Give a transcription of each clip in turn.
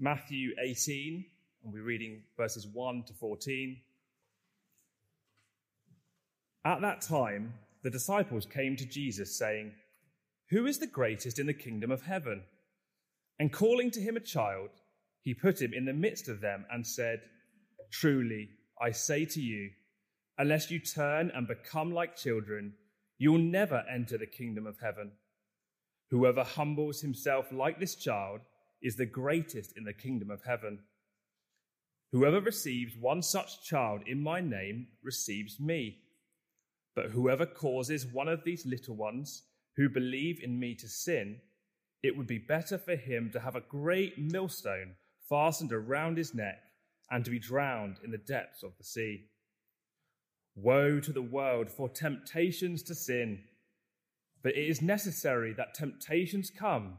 Matthew 18, and we're reading verses 1 to 14. At that time, the disciples came to Jesus, saying, Who is the greatest in the kingdom of heaven? And calling to him a child, he put him in the midst of them and said, Truly, I say to you, unless you turn and become like children, you will never enter the kingdom of heaven. Whoever humbles himself like this child is the greatest in the kingdom of heaven. Whoever receives one such child in my name receives me. But whoever causes one of these little ones who believe in me to sin, it would be better for him to have a great millstone fastened around his neck and to be drowned in the depths of the sea. Woe to the world for temptations to sin! But it is necessary that temptations come,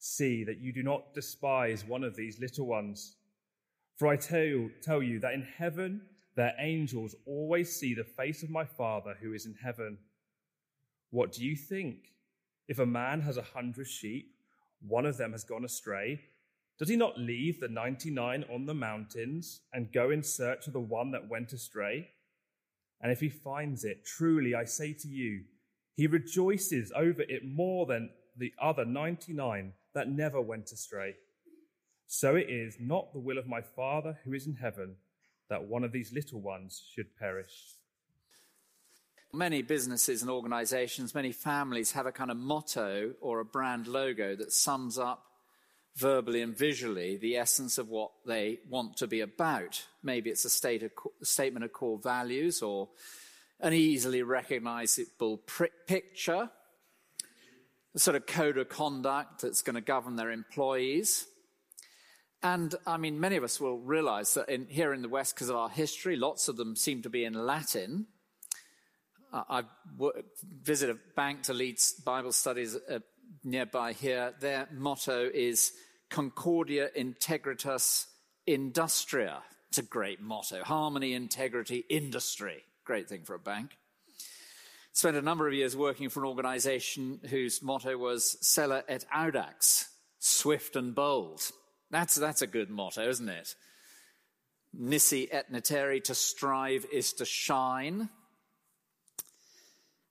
See that you do not despise one of these little ones. For I tell you, tell you that in heaven their angels always see the face of my Father who is in heaven. What do you think? If a man has a hundred sheep, one of them has gone astray, does he not leave the 99 on the mountains and go in search of the one that went astray? And if he finds it, truly I say to you, he rejoices over it more than the other 99 that never went astray. So it is not the will of my Father who is in heaven that one of these little ones should perish. Many businesses and organizations, many families have a kind of motto or a brand logo that sums up verbally and visually the essence of what they want to be about. Maybe it's a, of, a statement of core values or an easily recognizable picture, sort of code of conduct that's going to govern their employees. And I mean, many of us will realize that in, here in the West, because of our history, lots of them seem to be in Latin. I visited a bank to lead Bible studies uh, nearby here. Their motto is Concordia Integritas Industria. It's a great motto. Harmony, integrity, industry. Great thing for a bank. Spent a number of years working for an organization whose motto was Celer et Audax, swift and bold. That's, that's a good motto, isn't it? Niti est nitere, to strive is to shine.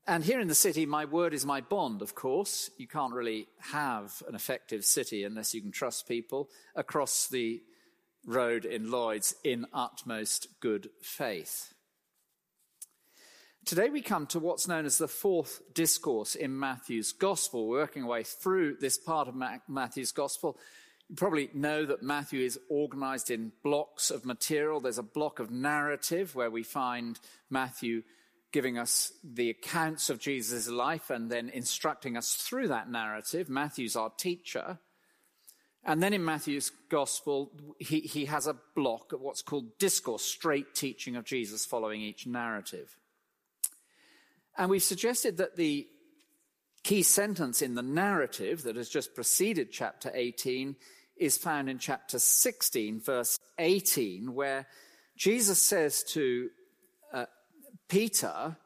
And here in the city, my word is my bond, of course. You can't really have an effective city unless you can trust people across the road in Lloyd's in utmost good faith. Today we come to what's known as the fourth discourse in Matthew's Gospel, We're working our way through this part of Matthew's Gospel. You probably know that Matthew is organized in blocks of material. There's a block of narrative where we find Matthew giving us the accounts of Jesus' life and then instructing us through that narrative. Matthew's our teacher. And then in Matthew's gospel, he, he has a block of what's called discourse, straight teaching of Jesus following each narrative. And we've suggested that the key sentence in the narrative that has just preceded chapter 18 is found in chapter 16, verse 18, where Jesus says to uh, Peter,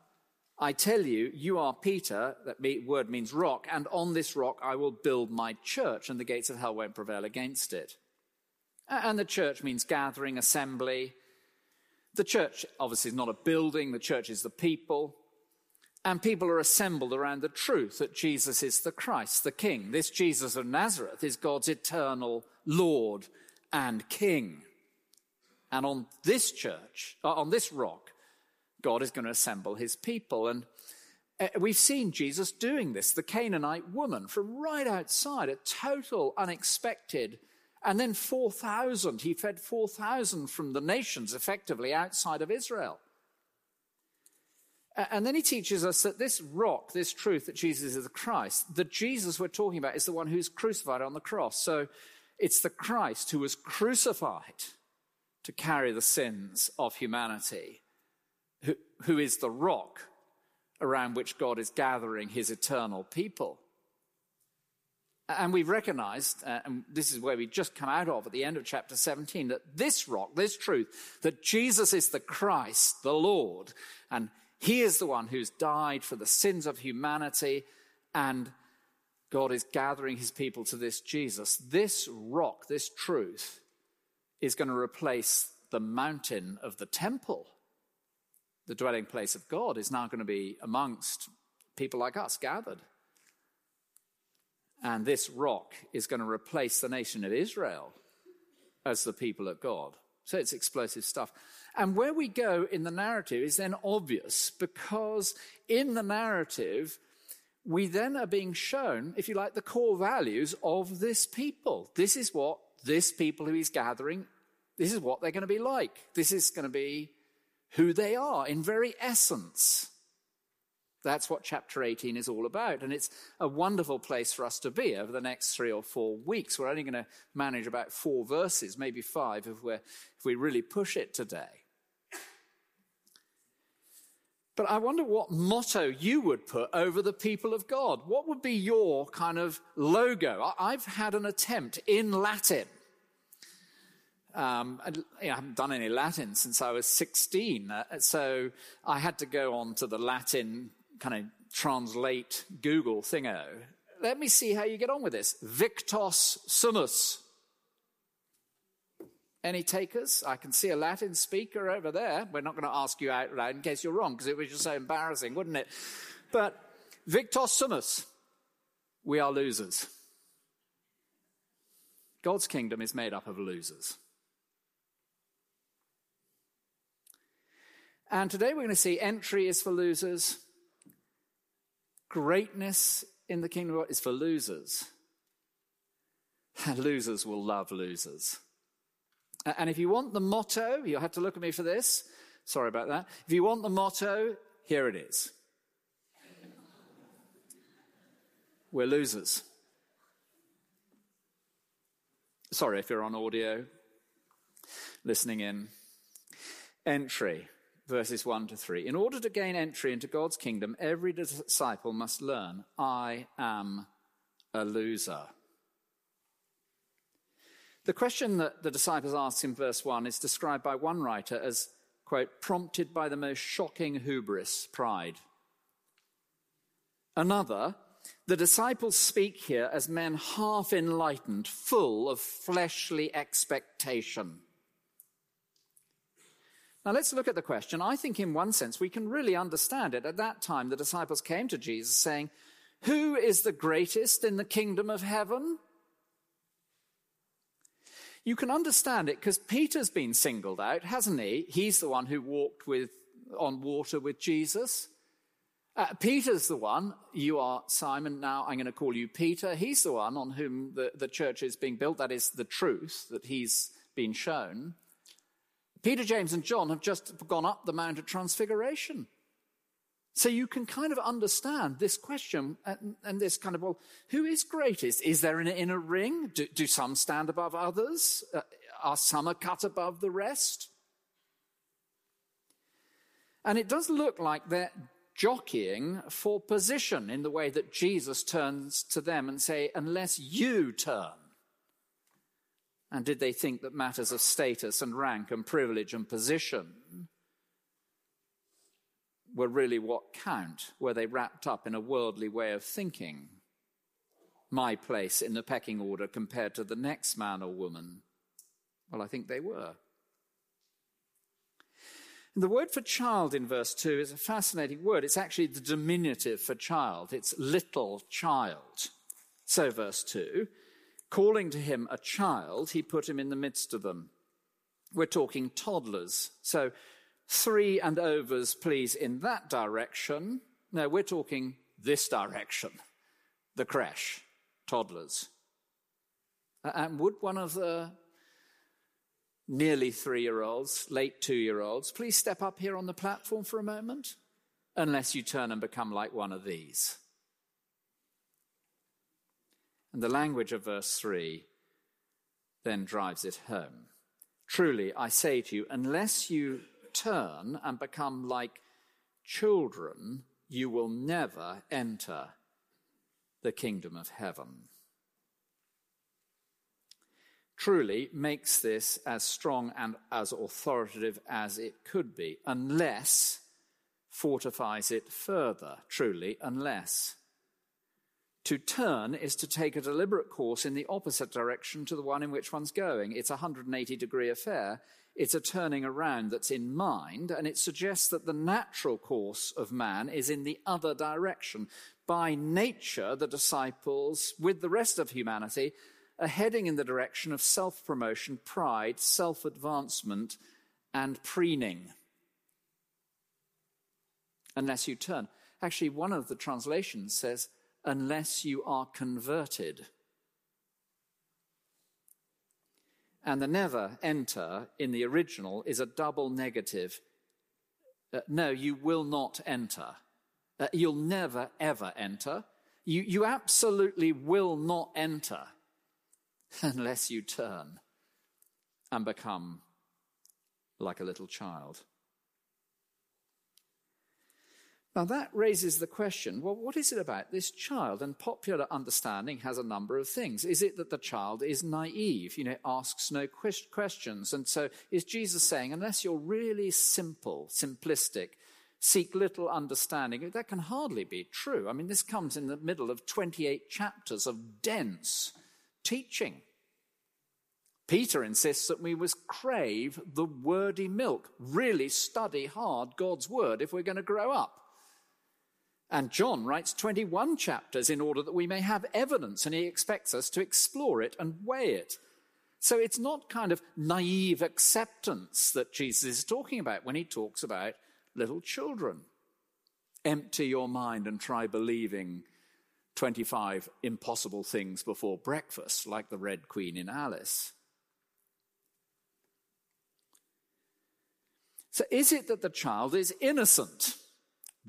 I tell you, you are Peter, that word means rock, and on this rock I will build my church, and the gates of hell won't prevail against it. And the church means gathering, assembly. The church obviously is not a building, the church is the people. And people are assembled around the truth that Jesus is the Christ, the King. This Jesus of Nazareth is God's eternal Lord and King. And on this church, uh, on this rock, God is going to assemble his people. And uh, we've seen Jesus doing this, the Canaanite woman from right outside, a total unexpected. And then 4,000, he fed 4,000 from the nations effectively outside of Israel. And then he teaches us that this rock, this truth that Jesus is the Christ, the Jesus we're talking about is the one who's crucified on the cross. So It's the Christ who was crucified to carry the sins of humanity, who, who is the rock around which God is gathering his eternal people. And we've recognized, uh, and this is where we just come out of at the end of chapter 17, that this rock, this truth, that Jesus is the Christ, the Lord, and he is the one who's died for the sins of humanity, and God is gathering his people to this Jesus. This rock, this truth, is going to replace the mountain of the temple. The dwelling place of God is now going to be amongst people like us gathered. And this rock is going to replace the nation of Israel as the people of God. So it's explosive stuff. And where we go in the narrative is then obvious because in the narrative, we then are being shown, if you like, the core values of this people. This is what this people who he's gathering, this is what they're going to be like. This is going to be who they are in very essence. That's what chapter 18 is all about. And it's a wonderful place for us to be over the next three or four weeks. We're only going to manage about four verses, maybe five, if, we if we really push it today. But I wonder what motto you would put over the people of God. What would be your kind of logo? I've had an attempt in Latin. Um, I, haven't done any Latin since I was 16, uh, so I had to go on to the Latin kind of translate Google thingo. Let me see how you get on with this. Victos sumus. Any takers? I can see a Latin speaker over there. We're not going to ask you out loud in case you're wrong, because it was just so embarrassing, wouldn't it? But victor sumus. We are losers. God's kingdom is made up of losers. And today we're going to see entry is for losers, Greatness in the kingdom of God is for losers. losers will love losers. And if you want the motto, you'll have to look at me for this. Sorry about that. If you want the motto, here it is. We're losers. Sorry if you're on audio, listening in. Entry verses 1 to 3. In order to gain entry into God's kingdom, every disciple must learn, I am a loser. The question that the disciples ask in verse 1 is described by one writer as, quote, prompted by the most shocking hubris, pride. Another, the disciples speak here as men half enlightened, full of fleshly expectation. Now let's look at the question. I think, in one sense, we can really understand it. At that time, the disciples came to Jesus saying, Who is the greatest in the kingdom of heaven? You can understand it because Peter's been singled out, hasn't he? He's the one who walked with, on water with Jesus. Uh, Peter's the one. You are Simon. Now I'm going to call you Peter. He's the one on whom the, the church is being built. That is the truth that he's been shown. Peter, James, and John have just gone up the Mount of Transfiguration. So you can kind of understand this question and, and, this kind of, well, who is greatest? Is there an inner ring? Do, do some stand above others? Uh, are some a cut above the rest? And it does look like they're jockeying for position in the way that Jesus turns to them and say, unless you turn, and did they think that matters of status and rank and privilege and position were really what count? Were they wrapped up in a worldly way of thinking? My place in the pecking order compared to the next man or woman? Well, I think they were. And the word for child in verse 2 is a fascinating word. It's actually the diminutive for child, it's little child. So, verse 2 Calling to him a child, he put him in the midst of them. We're talking toddlers. So, three and overs, please, in that direction. No, we're talking this direction the crash, toddlers. And would one of the nearly three year olds, late two year olds, please step up here on the platform for a moment? Unless you turn and become like one of these. And the language of verse 3 then drives it home. Truly, I say to you, unless you turn and become like children, you will never enter the kingdom of heaven. Truly makes this as strong and as authoritative as it could be, unless fortifies it further. Truly, unless. To turn is to take a deliberate course in the opposite direction to the one in which one's going. It's a 180 degree affair. It's a turning around that's in mind, and it suggests that the natural course of man is in the other direction. By nature, the disciples, with the rest of humanity, are heading in the direction of self promotion, pride, self advancement, and preening. Unless you turn. Actually, one of the translations says, unless you are converted. And the never enter in the original is a double negative. Uh, no, you will not enter. Uh, you'll never, ever enter. You, you absolutely will not enter unless you turn and become like a little child. Now, that raises the question well, what is it about this child? And popular understanding has a number of things. Is it that the child is naive, you know, asks no questions? And so is Jesus saying, unless you're really simple, simplistic, seek little understanding, that can hardly be true. I mean, this comes in the middle of 28 chapters of dense teaching. Peter insists that we must crave the wordy milk, really study hard God's word if we're going to grow up. And John writes 21 chapters in order that we may have evidence, and he expects us to explore it and weigh it. So it's not kind of naive acceptance that Jesus is talking about when he talks about little children. Empty your mind and try believing 25 impossible things before breakfast, like the Red Queen in Alice. So is it that the child is innocent?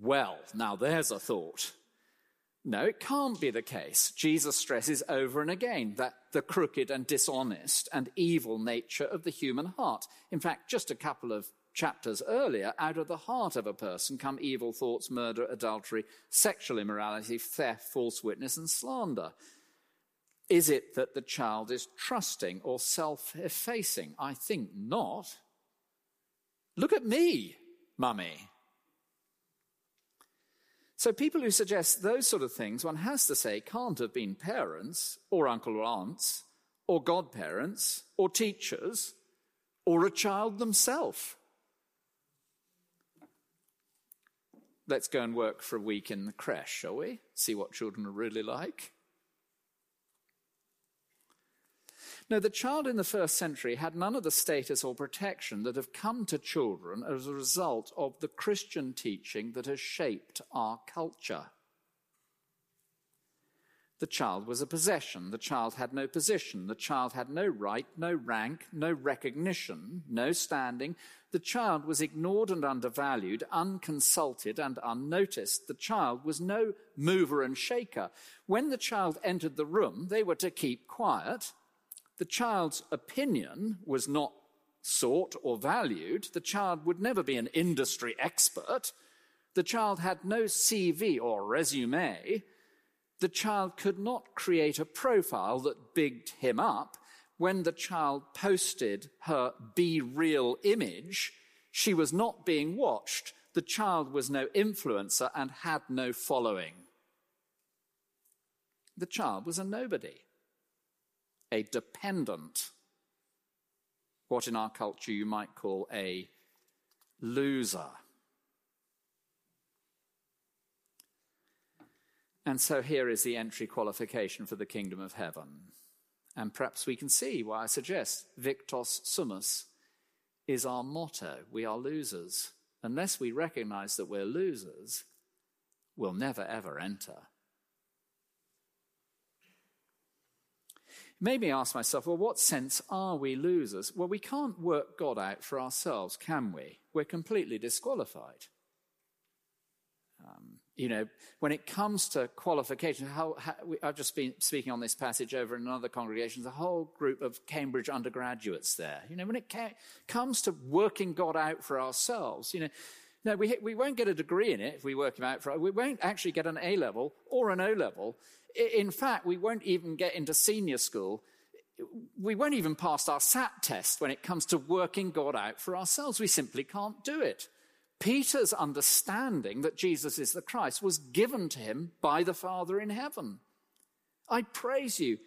Well, now there's a thought. No, it can't be the case. Jesus stresses over and again that the crooked and dishonest and evil nature of the human heart. In fact, just a couple of chapters earlier, out of the heart of a person come evil thoughts, murder, adultery, sexual immorality, theft, false witness, and slander. Is it that the child is trusting or self effacing? I think not. Look at me, mummy. So, people who suggest those sort of things, one has to say, can't have been parents, or uncle or aunts, or godparents, or teachers, or a child themselves. Let's go and work for a week in the creche, shall we? See what children are really like. No, the child in the first century had none of the status or protection that have come to children as a result of the Christian teaching that has shaped our culture. The child was a possession. The child had no position. The child had no right, no rank, no recognition, no standing. The child was ignored and undervalued, unconsulted and unnoticed. The child was no mover and shaker. When the child entered the room, they were to keep quiet the child's opinion was not sought or valued. The child would never be an industry expert. The child had no CV or resume. The child could not create a profile that bigged him up. When the child posted her BeReal image, she was not being watched. The child was no influencer and had no following. The child was a nobody a dependent, what in our culture you might call a loser. And so here is the entry qualification for the kingdom of heaven. And perhaps we can see why I suggest Victor Sumus is our motto. We are losers. Unless we recognize that we're losers, we'll never ever enter made me ask myself, well, what sense are we losers? Well, we can't work God out for ourselves, can we? We're completely disqualified. Um, You know, when it comes to qualification, how, how, I've just been speaking on this passage over in another congregation, there's a whole group of Cambridge undergraduates there. You know, when it ca- comes to working God out for ourselves, you know, no, we, we won't get a degree in it if we work him out for We won't actually get an A level or an O level. In fact, we won't even get into senior school. We won't even pass our SAT test when it comes to working God out for ourselves. We simply can't do it. Peter's understanding that Jesus is the Christ was given to him by the Father in heaven. I praise you,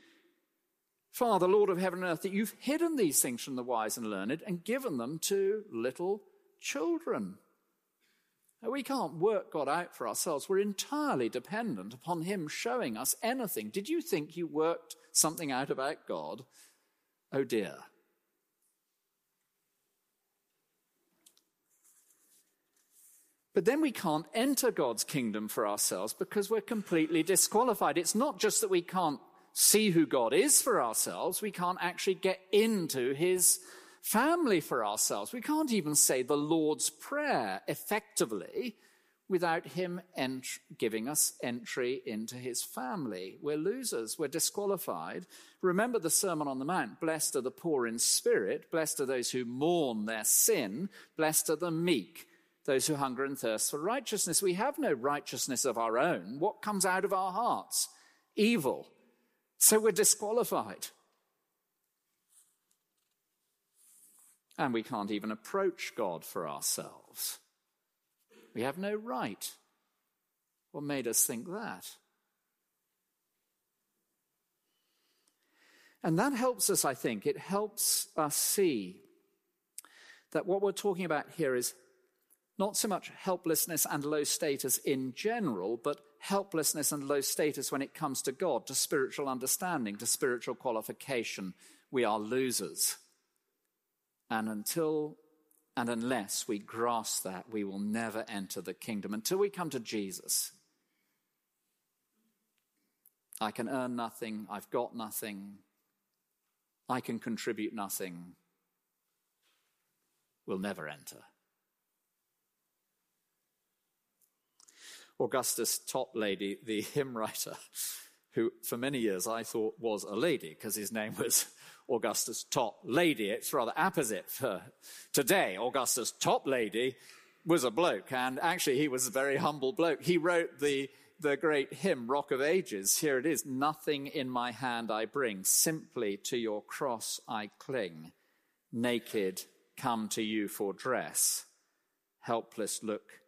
Father, Lord of heaven and earth, that you've hidden these things from the wise and learned and given them to little children. We can't work God out for ourselves. We're entirely dependent upon Him showing us anything. Did you think you worked something out about God? Oh dear. But then we can't enter God's kingdom for ourselves because we're completely disqualified. It's not just that we can't see who God is for ourselves, we can't actually get into His family for ourselves. We can't even say the Lord's Prayer effectively without Him ent- giving us entry into His family. We're losers, we're disqualified. Remember the Sermon on the Mount Blessed are the poor in spirit, blessed are those who mourn their sin, blessed are the meek. Those who hunger and thirst for righteousness. We have no righteousness of our own. What comes out of our hearts? Evil. So we're disqualified. And we can't even approach God for ourselves. We have no right. What made us think that? And that helps us, I think. It helps us see that what we're talking about here is not so much helplessness and low status in general, but helplessness and low status when it comes to God, to spiritual understanding, to spiritual qualification. We are losers. And until and unless we grasp that, we will never enter the kingdom until we come to Jesus. I can earn nothing, I've got nothing, I can contribute nothing. We'll never enter. Augustus Toplady, the hymn writer, who for many years I thought was a lady because his name was Augustus Toplady. It's rather apposite for today. Augustus Toplady was a bloke, and actually he was a very humble bloke. He wrote the, the great hymn, Rock of Ages. Here it is Nothing in my hand I bring, simply to your cross I cling. Naked, come to you for dress. Helpless, look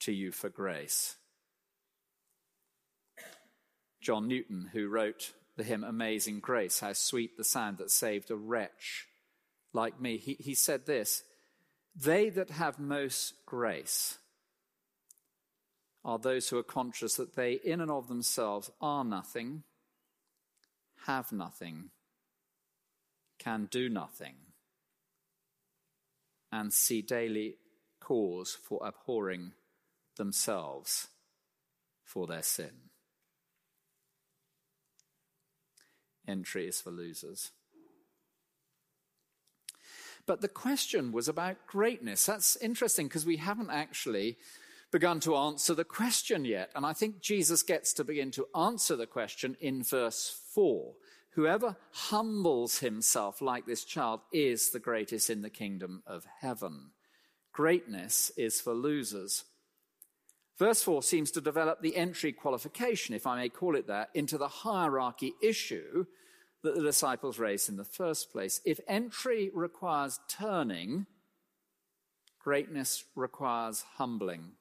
to you for grace. John Newton, who wrote the hymn Amazing Grace, how sweet the sound that saved a wretch like me. He, he said this They that have most grace are those who are conscious that they, in and of themselves, are nothing, have nothing, can do nothing, and see daily cause for abhorring themselves for their sin. Entry is for losers. But the question was about greatness. That's interesting because we haven't actually begun to answer the question yet. And I think Jesus gets to begin to answer the question in verse 4. Whoever humbles himself like this child is the greatest in the kingdom of heaven. Greatness is for losers. Verse 4 seems to develop the entry qualification, if I may call it that, into the hierarchy issue that the disciples raised in the first place. If entry requires turning, greatness requires humbling.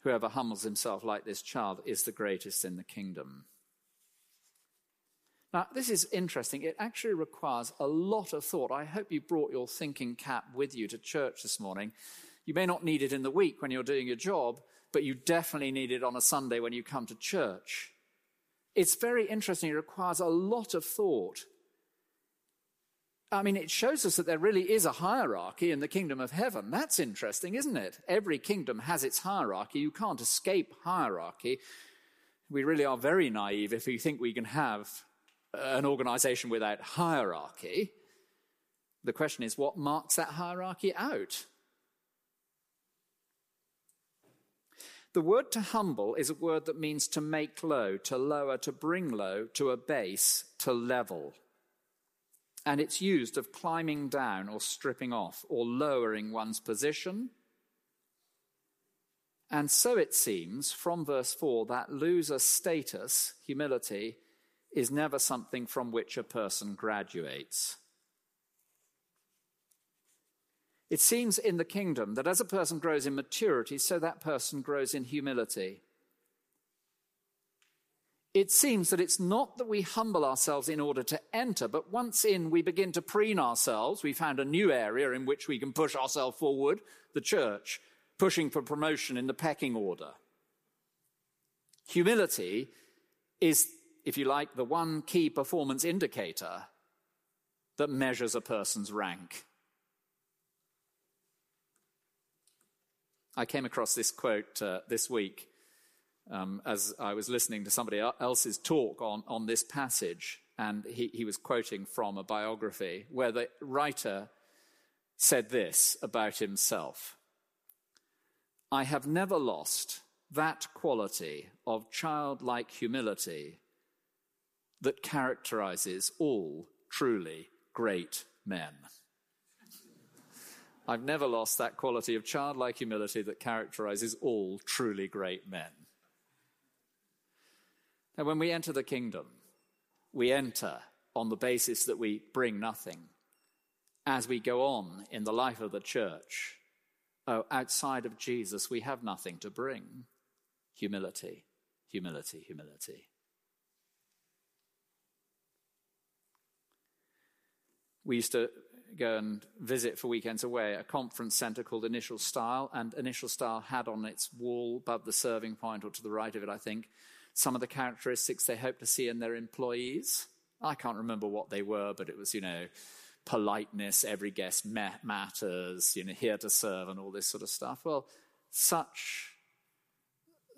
Whoever humbles himself like this child is the greatest in the kingdom. Now, this is interesting. It actually requires a lot of thought. I hope you brought your thinking cap with you to church this morning. You may not need it in the week when you're doing your job, but you definitely need it on a Sunday when you come to church. It's very interesting. It requires a lot of thought. I mean, it shows us that there really is a hierarchy in the kingdom of heaven. That's interesting, isn't it? Every kingdom has its hierarchy. You can't escape hierarchy. We really are very naive if we think we can have an organization without hierarchy. The question is, what marks that hierarchy out? The word to humble is a word that means to make low, to lower, to bring low, to abase, to level. And it's used of climbing down or stripping off or lowering one's position. And so it seems from verse 4 that loser status, humility, is never something from which a person graduates. It seems in the kingdom that as a person grows in maturity, so that person grows in humility. It seems that it's not that we humble ourselves in order to enter, but once in, we begin to preen ourselves. We found a new area in which we can push ourselves forward, the church, pushing for promotion in the pecking order. Humility is, if you like, the one key performance indicator that measures a person's rank. I came across this quote uh, this week um, as I was listening to somebody else's talk on, on this passage, and he, he was quoting from a biography where the writer said this about himself I have never lost that quality of childlike humility that characterizes all truly great men. I've never lost that quality of childlike humility that characterizes all truly great men. Now, when we enter the kingdom, we enter on the basis that we bring nothing. As we go on in the life of the church, oh, outside of Jesus, we have nothing to bring. Humility, humility, humility. We used to go and visit for weekends away a conference center called Initial Style, and Initial Style had on its wall above the serving point or to the right of it, I think, some of the characteristics they hope to see in their employees. I can't remember what they were, but it was, you know, politeness, every guest matters, you know, here to serve and all this sort of stuff. Well, such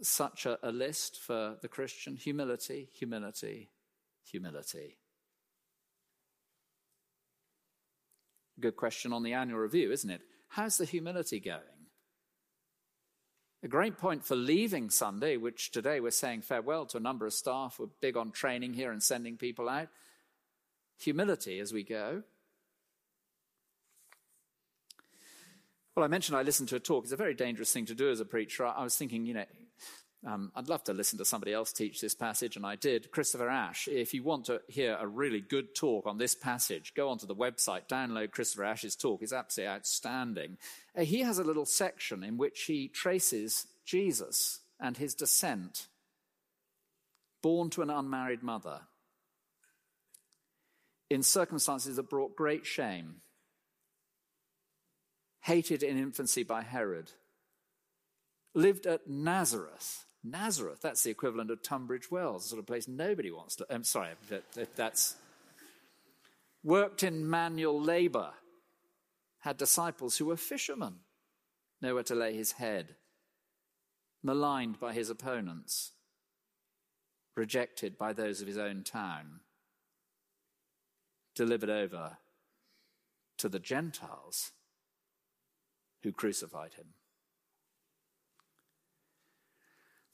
such a, a list for the Christian humility, humility, humility. Good question on the annual review, isn't it? How's the humility going? A great point for leaving Sunday, which today we're saying farewell to a number of staff. We're big on training here and sending people out. Humility as we go. Well, I mentioned I listened to a talk. It's a very dangerous thing to do as a preacher. I was thinking, you know, um, I'd love to listen to somebody else teach this passage, and I did. Christopher Ash. If you want to hear a really good talk on this passage, go onto the website, download Christopher Ash's talk. It's absolutely outstanding. Uh, he has a little section in which he traces Jesus and his descent, born to an unmarried mother, in circumstances that brought great shame, hated in infancy by Herod, lived at Nazareth Nazareth, that's the equivalent of Tunbridge Wells, the sort of place nobody wants to. I'm sorry, that's. Worked in manual labor, had disciples who were fishermen, nowhere to lay his head, maligned by his opponents, rejected by those of his own town, delivered over to the Gentiles who crucified him.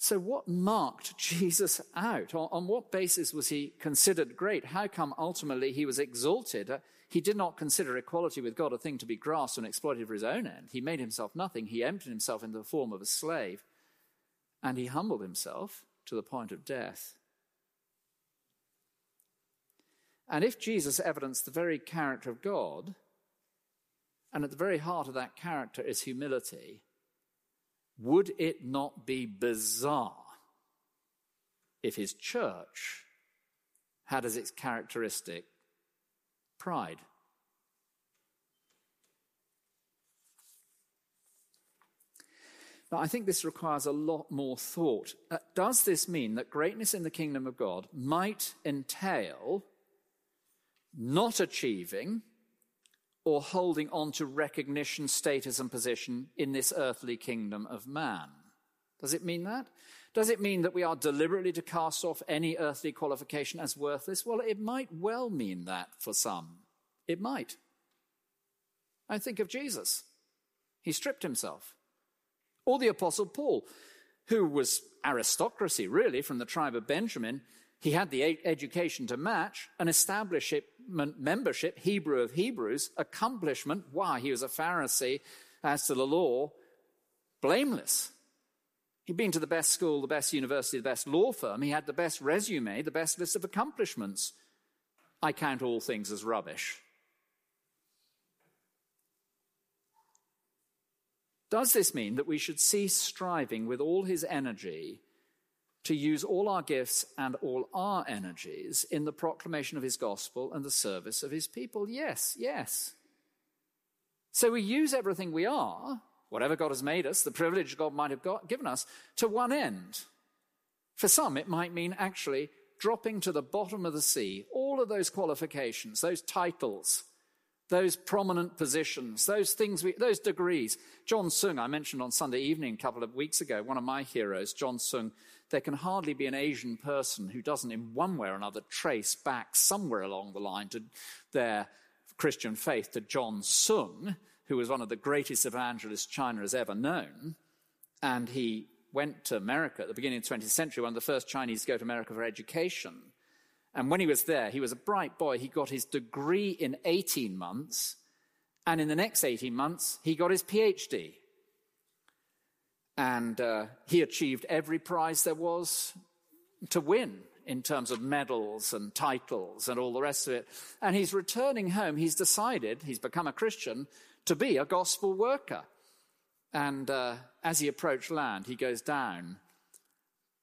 So, what marked Jesus out? On, on, what basis was he considered great? How come ultimately he was exalted? Uh, he did not consider equality with God a thing to be grasped and exploited for his own end. He made himself nothing. He emptied himself into the form of a slave, and he humbled himself to the point of death. And if Jesus evidenced the very character of God, and at the very heart of that character is humility, would it not be bizarre if his church had as its characteristic pride? Now, I think this requires a lot more thought. Uh, does this mean that greatness in the kingdom of God might entail not achieving or holding on to recognition, status, and position in this earthly kingdom of man. Does it mean that? Does it mean that we are deliberately to cast off any earthly qualification as worthless? Well, it might well mean that for some. It might. I think of Jesus. He stripped himself. Or the Apostle Paul. who was aristocracy, really, from the tribe of Benjamin. He had the education to match, an establishment membership, Hebrew of Hebrews, accomplishment. Why? He was a Pharisee as to the law, blameless. He'd been to the best school, the best university, the best law firm. He had the best resume, the best list of accomplishments. I count all things as rubbish. Does this mean that we should cease striving with all his energy to use all our gifts and all our energies in the proclamation of his gospel and the service of his people? Yes, yes. So we use everything we are whatever God has made us, the privilege God might have got, given us, to one end. For some, it might mean actually dropping to the bottom of the sea all of those qualifications, those titles, those prominent positions, those things, we, those degrees. John Sung, I mentioned on Sunday evening a couple of weeks ago, one of my heroes, John Sung. There can hardly be an Asian person who doesn't, in one way or another, trace back somewhere along the line to their Christian faith to John Sung who was one of the greatest evangelists China has ever known. And he went to America at the beginning of the 20th century, one of the first Chinese to go to America for education. And when he was there, he was a bright boy. He got his degree in 18 months. And in the next 18 months, he got his PhD. And uh, he achieved every prize there was to win in terms of medals and titles and all the rest of it. And he's returning home. He's decided, he's become a Christian, to be a gospel worker. And uh, as he approached land, he goes down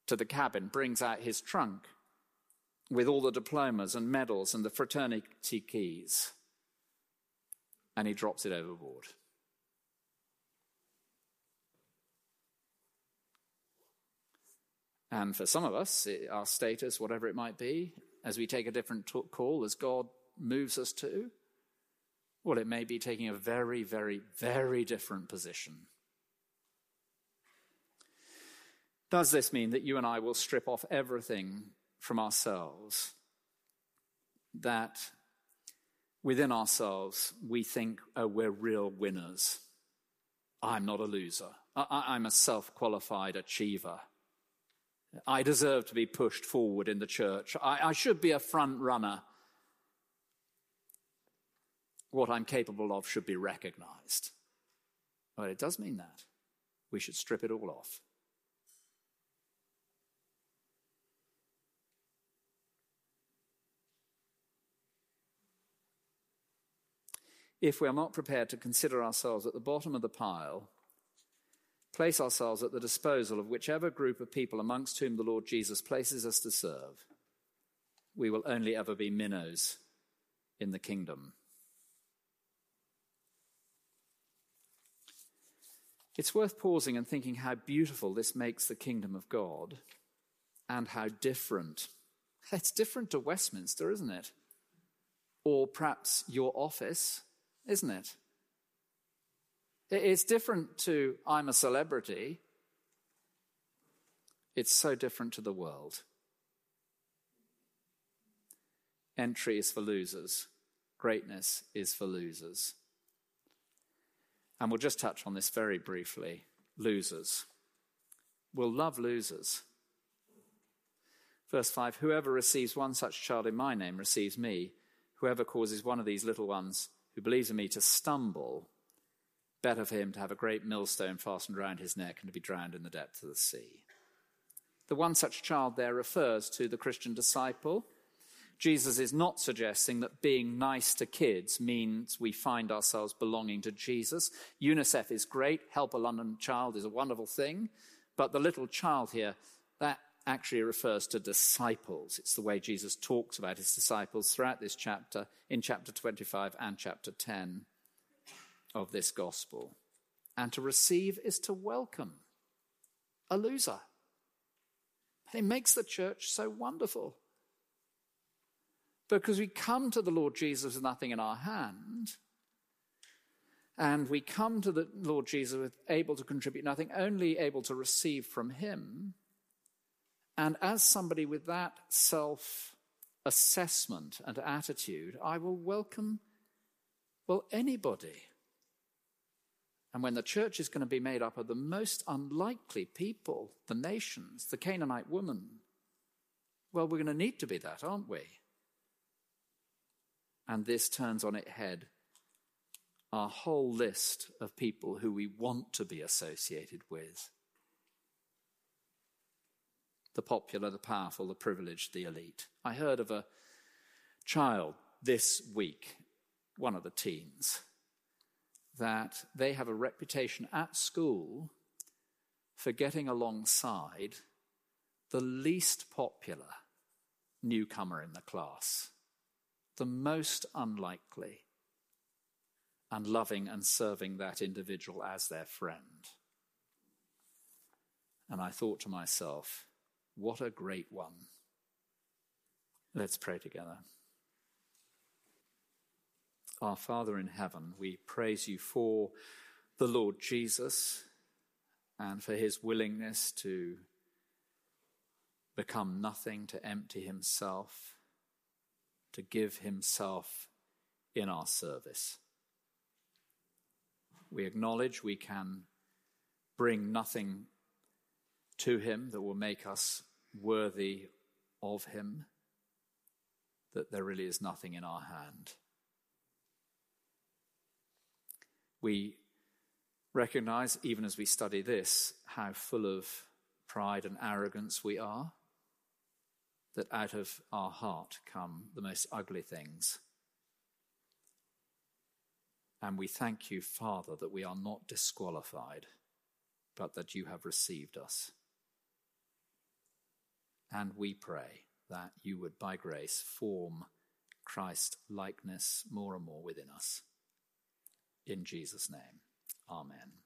to the cabin, brings out his trunk with all the diplomas and medals and the fraternity keys, and he drops it overboard. And for some of us, our status, whatever it might be, as we take a different call, as God moves us to, well, it may be taking a very, very, very different position. Does this mean that you and I will strip off everything from ourselves? That within ourselves we think, oh, we're real winners. I'm not a loser. I- am a self qualified achiever. I deserve to be pushed forward in the church. I, I should be a front runner what I'm capable of should be recognized. Well, it does mean that. We should strip it all off. If we are not prepared to consider ourselves at the bottom of the pile, place ourselves at the disposal of whichever group of people amongst whom the Lord Jesus places us to serve, we will only ever be minnows in the kingdom. It's worth pausing and thinking how beautiful this makes the kingdom of God and how different. It's different to Westminster, isn't it? Or perhaps your office, isn't it? It's different to I'm a celebrity. It's so different to the world. Entry is for losers, greatness is for losers. And we'll just touch on this very briefly losers. We'll love losers. Verse 5 Whoever receives one such child in my name receives me. Whoever causes one of these little ones who believes in me to stumble, better for him to have a great millstone fastened round his neck and to be drowned in the depths of the sea. The one such child there refers to the Christian disciple Jesus is not suggesting that being nice to kids means we find ourselves belonging to Jesus. UNICEF is great, Help a London Child is a wonderful thing, but the little child here, actually refers to disciples. It's the way Jesus talks about his disciples throughout this chapter, in chapter 25 and chapter 10 of this gospel. And to receive is to welcome a loser. And it makes the church so wonderful because we come to the Lord Jesus with nothing in our hand. And we come to the Lord Jesus with able to contribute nothing, only able to receive from Him. And as somebody with that self assessment and attitude, I will welcome, well, anybody. And when the church is going to be made up of the most unlikely people, the nations, the Canaanite woman, well, we're going to need to be that, aren't we? And this turns on its head our whole list of people who we want to be associated with the popular, the powerful, the privileged, the elite. I heard of a child this week, one of the teens, that they have a reputation at school for getting alongside the least popular newcomer in the class, the most unlikely, and loving and serving that individual as their friend. And I thought to myself, what a great one. Let's pray together. Our Father in heaven, we praise you for the Lord Jesus and for his willingness to become nothing, to empty himself, to give himself in our service. We acknowledge we can bring nothing to him that will make us worthy of him, that there really is nothing in our hand. We recognize, even as we study this, how full of pride and arrogance we are, that out of our heart come the most ugly things. And we thank you, Father, that we are not disqualified, but that you have received us. And we pray that you would, by grace, form Christ likeness more and more within us. In Jesus' name, amen.